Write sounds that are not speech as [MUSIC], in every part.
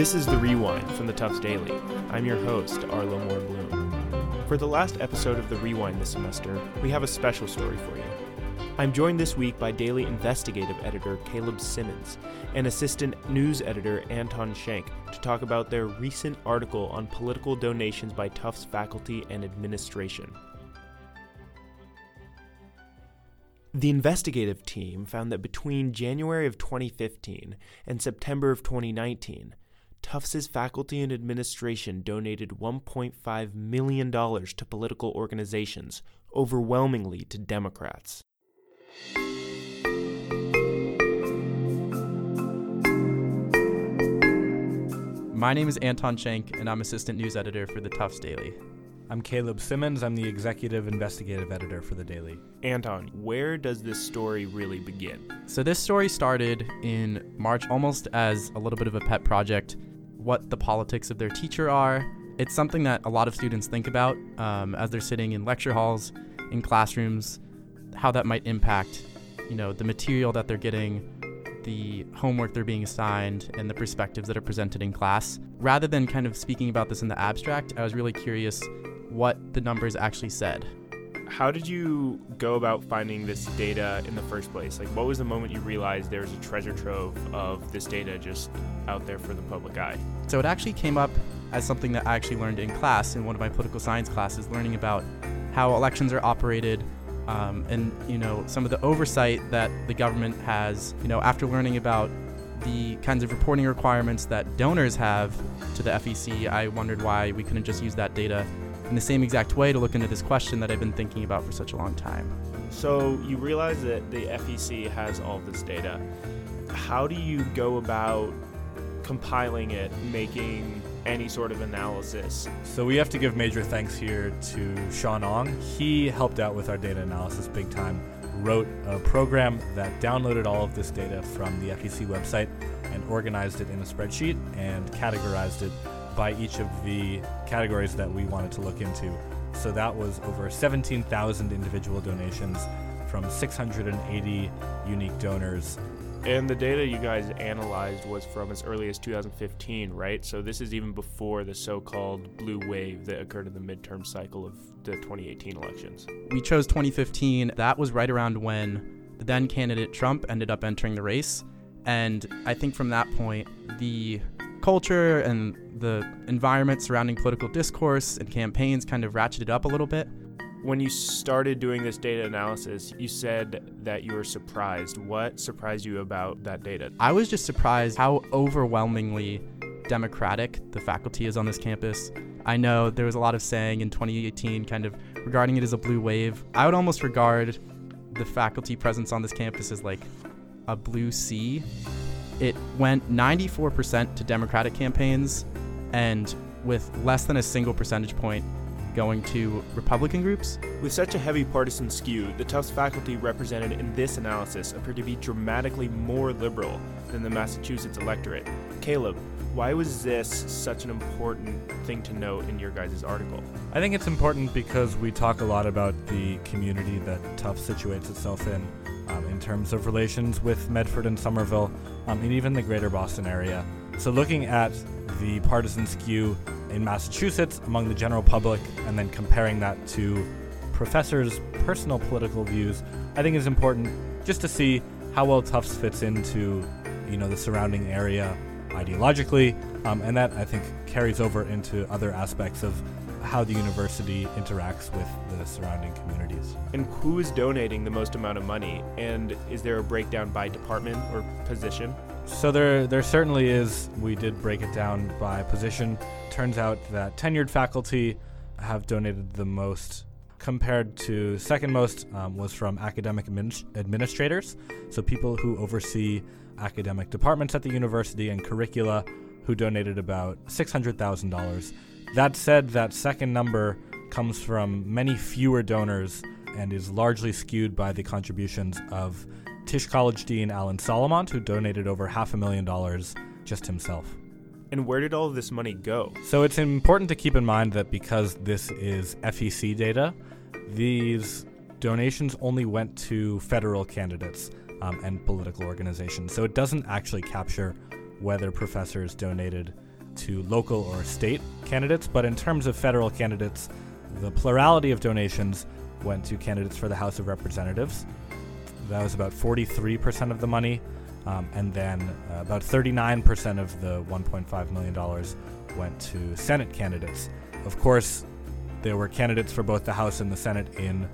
This is The Rewind from the Tufts Daily. I'm your host, Arlo Moore Bloom. For the last episode of The Rewind this semester, we have a special story for you. I'm joined this week by Daily Investigative Editor Caleb Symons and Assistant News Editor Anton Shenk to talk about their recent article on political donations by Tufts faculty and administration. The investigative team found that between January of 2015 and September of 2019, Tufts' faculty and administration donated $1.5 million to political organizations, overwhelmingly to Democrats. My name is Anton Shenk, and I'm assistant news editor for the Tufts Daily. I'm Caleb Symons. I'm the executive investigative editor for the Daily. Anton, where does this story really begin? So, this story started in March almost as a little bit of a pet project what the politics of their teacher are. It's something that a lot of students think about um, as they're sitting in lecture halls, in classrooms, how that might impact, you know, the material that they're getting, the homework they're being assigned and the perspectives that are presented in class. Rather than kind of speaking about this in the abstract, I was really curious what the numbers actually said. How did you go about finding this data in the first place? Like, what was the moment you realized there was a treasure trove of this data just out there for the public eye? So, it actually came up as something that I actually learned in class in one of my political science classes, learning about how elections are operated, um, and you know some of the oversight that the government has. You know, after learning about the kinds of reporting requirements that donors have to the FEC, I wondered why we couldn't just use that data in the same exact way to look into this question that I've been thinking about for such a long time. So you realize that the FEC has all this data. How do you go about compiling it, making any sort of analysis. So we have to give major thanks here to Sean Ong. He helped out with our data analysis big time, wrote a program that downloaded all of this data from the FEC website and organized it in a spreadsheet and categorized it by each of the categories that we wanted to look into. So that was over 17,000 individual donations from 680 unique donors and the data you guys analyzed was from as early as 2015, right? So this is even before the so called blue wave that occurred in the midterm cycle of the 2018 elections. We chose 2015. That was right around when the then candidate Trump ended up entering the race. And I think from that point, the culture and the environment surrounding political discourse and campaigns kind of ratcheted up a little bit. When you started doing this data analysis, you said that you were surprised. What surprised you about that data? I was just surprised how overwhelmingly democratic the faculty is on this campus. I know there was a lot of saying in 2018 kind of regarding it as a blue wave. I would almost regard the faculty presence on this campus as like a blue sea. It went 94% to Democratic campaigns and with less than a single percentage point going to Republican groups. With such a heavy partisan skew, the Tufts faculty represented in this analysis appear to be dramatically more liberal than the Massachusetts electorate. Caleb, why was this such an important thing to note in your guys' article? I think it's important because we talk a lot about the community that Tufts situates itself in. Um, in terms of relations with Medford and Somerville, um, and even the greater Boston area. So, looking at the partisan skew in Massachusetts among the general public and then comparing that to professors' personal political views, I think is important just to see how well Tufts fits into, you know, the surrounding area ideologically, um, and that I think carries over into other aspects of how the university interacts with the surrounding communities. And who is donating the most amount of money? And is there a breakdown by department or position? So there, there certainly is. We did break it down by position. Turns out that tenured faculty have donated the most. Compared to second most um, was from academic admin- administrators, so people who oversee academic departments at the university and curricula, who donated about six hundred thousand dollars. That said, that second number comes from many fewer donors and is largely skewed by the contributions of Tisch College Dean Alan Solomont, who donated over half a million dollars just himself. And where did all of this money go? So it's important to keep in mind that because this is FEC data, these donations only went to federal candidates um, and political organizations. So it doesn't actually capture whether professors donated to local or state candidates, but in terms of federal candidates, the plurality of donations went to candidates for the House of Representatives. That was about 43% of the money, um, and then uh, about 39% of the $1.5 million went to Senate candidates. Of course, there were candidates for both the House and the Senate in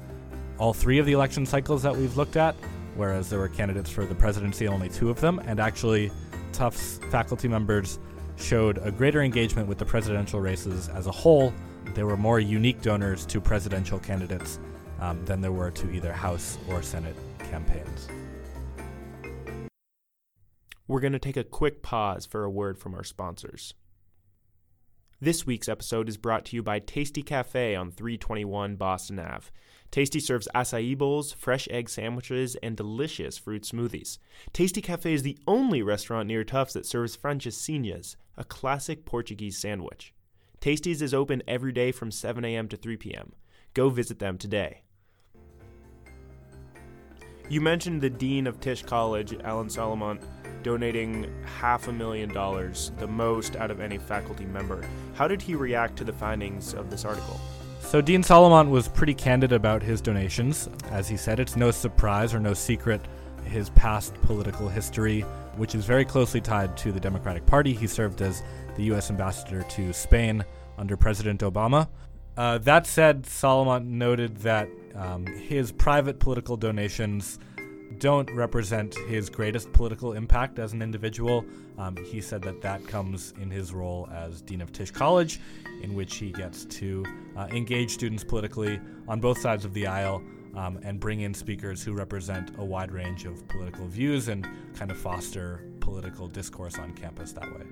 all three of the election cycles that we've looked at, whereas there were candidates for the presidency, only two of them. And actually, Tufts faculty members showed a greater engagement with the presidential races as a whole. There were more unique donors to presidential candidates um, than there were to either House or Senate campaigns. We're going to take a quick pause for a word from our sponsors. This week's episode is brought to you by Tasty Cafe on 321 Boston Ave. Tasty serves acai bowls, fresh egg sandwiches, and delicious fruit smoothies. Tasty Cafe is the only restaurant near Tufts that serves francesinhas, a classic Portuguese sandwich. Tasty's is open every day from 7 a.m. to 3 p.m. Go visit them today. You mentioned the dean of Tisch College, Alan Solomont, donating half a million dollars, the most out of any faculty member. How did he react to the findings of this article? So, Dean Solomont was pretty candid about his donations. As he said, it's no surprise or no secret his past political history, which is very closely tied to the Democratic Party. He served as the U.S. ambassador to Spain under President Obama. Uh, that said, Solomont noted that um, his private political donations don't represent his greatest political impact as an individual. Um, he said that that comes in his role as Dean of Tisch College, in which he gets to uh, engage students politically on both sides of the aisle um, and bring in speakers who represent a wide range of political views and kind of foster political discourse on campus that way.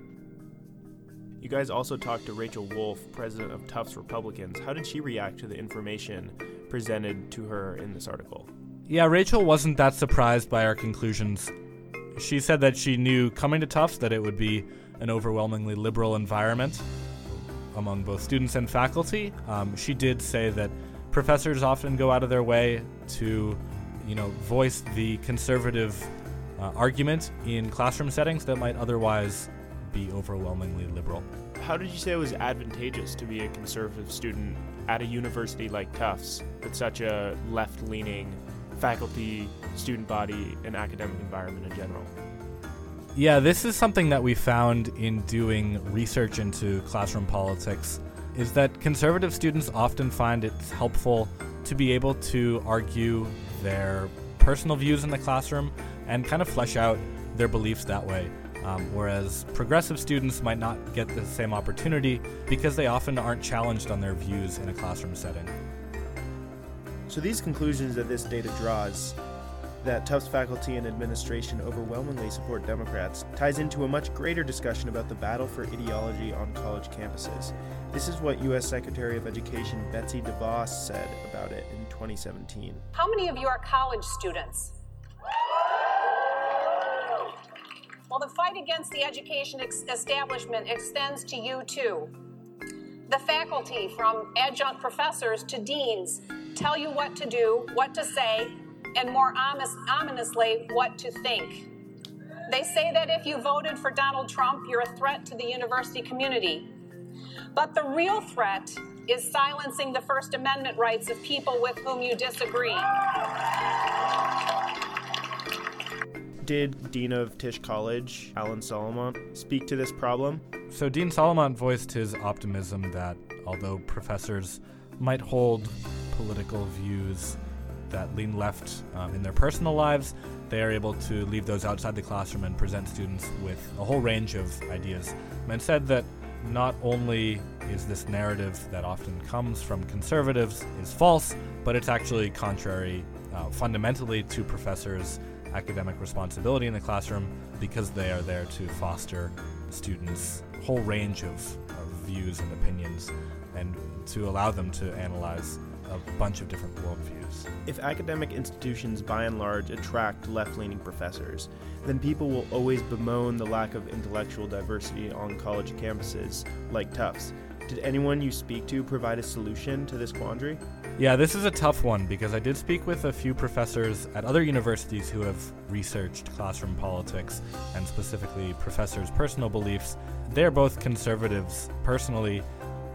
You guys also talked to Rachel Wolf, president of Tufts Republicans. How did she react to the information presented to her in this article? Yeah, Rachel wasn't that surprised by our conclusions. She said that she knew coming to Tufts that it would be an overwhelmingly liberal environment among both students and faculty. Um, she did say that professors often go out of their way to, you know, voice the conservative uh, argument in classroom settings that might otherwise be overwhelmingly liberal. How did you say it was advantageous to be a conservative student at a university like Tufts with such a left leaning faculty, student body, and academic environment in general? Yeah, this is something that we found in doing research into classroom politics is that conservative students often find it's helpful to be able to argue their personal views in the classroom and kind of flesh out their beliefs that way. Um, whereas progressive students might not get the same opportunity because they often aren't challenged on their views in a classroom setting. So these conclusions that this data draws that Tufts faculty and administration overwhelmingly support Democrats ties into a much greater discussion about the battle for ideology on college campuses. This is what U.S. Secretary of Education Betsy DeVos said about it in 2017. How many of you are college students? Well, the fight against the education ex- establishment extends to you too. The faculty, from adjunct professors to deans, tell you what to do, what to say, and more ominously, what to think. They say that if you voted for Donald Trump, you're a threat to the university community. But the real threat is silencing the First Amendment rights of people with whom you disagree. Did Dean of Tisch College, Alan Solomont, speak to this problem? So, Dean Solomont voiced his optimism that although professors might hold political views that lean left um, in their personal lives, they are able to leave those outside the classroom and present students with a whole range of ideas. And said that not only is this narrative that often comes from conservatives is false, but it's actually contrary uh, fundamentally to professors' academic responsibility in the classroom because they are there to foster students' whole range of, of views and opinions and to allow them to analyze a bunch of different worldviews. If academic institutions by and large attract left leaning professors, then people will always bemoan the lack of intellectual diversity on college campuses like Tufts. Did anyone you speak to provide a solution to this quandary? Yeah, this is a tough one because I did speak with a few professors at other universities who have researched classroom politics and specifically professors' personal beliefs. They're both conservatives personally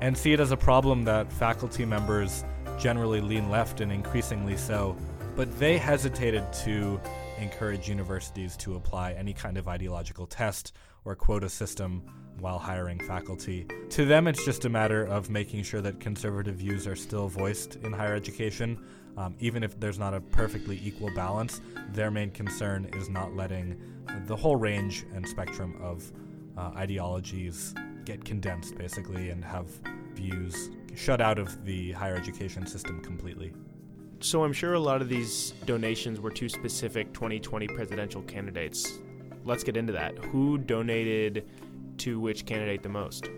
and see it as a problem that faculty members generally lean left and increasingly so, but they hesitated to encourage universities to apply any kind of ideological test or quota system while hiring faculty. To them, it's just a matter of making sure that conservative views are still voiced in higher education. Um, even if there's not a perfectly equal balance, their main concern is not letting the whole range and spectrum of uh, ideologies get condensed, basically, and have views shut out of the higher education system completely. So I'm sure a lot of these donations were to specific 2020 presidential candidates. Let's get into that. Who donated to which candidate the most?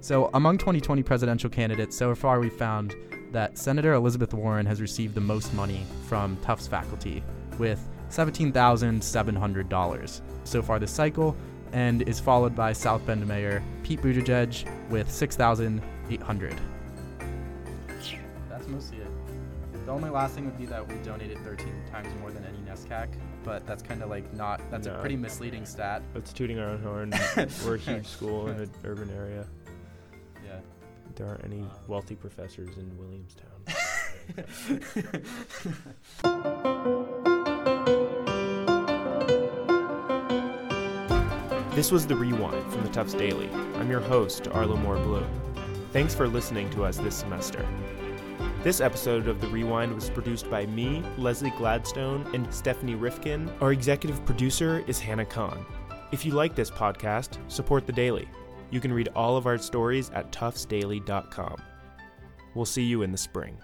So, among 2020 presidential candidates, so far we found that Senator Elizabeth Warren has received the most money from Tufts faculty, with $17,700 so far this cycle, and is followed by South Bend Mayor Pete Buttigieg with 6,800. That's mostly it. The only last thing would be that we donated 13 times more than any NESCAC, but that's kind of like not, that's No. a pretty misleading stat. Let's tooting our own horn. [LAUGHS] We're a huge school in an [LAUGHS] urban area. Yeah. There aren't any um. wealthy professors in Williamstown. [LAUGHS] This was The Rewind from the Tufts Daily. I'm your host, Arlo Moore Bloom. Thanks for listening to us this semester. This episode of The Rewind was produced by me, Leslie Gladstone, and Stephanie Rifkin. Our executive producer is Hannah Kahn. If you like this podcast, support The Daily. You can read all of our stories at tuftsdaily.com. We'll see you in the spring.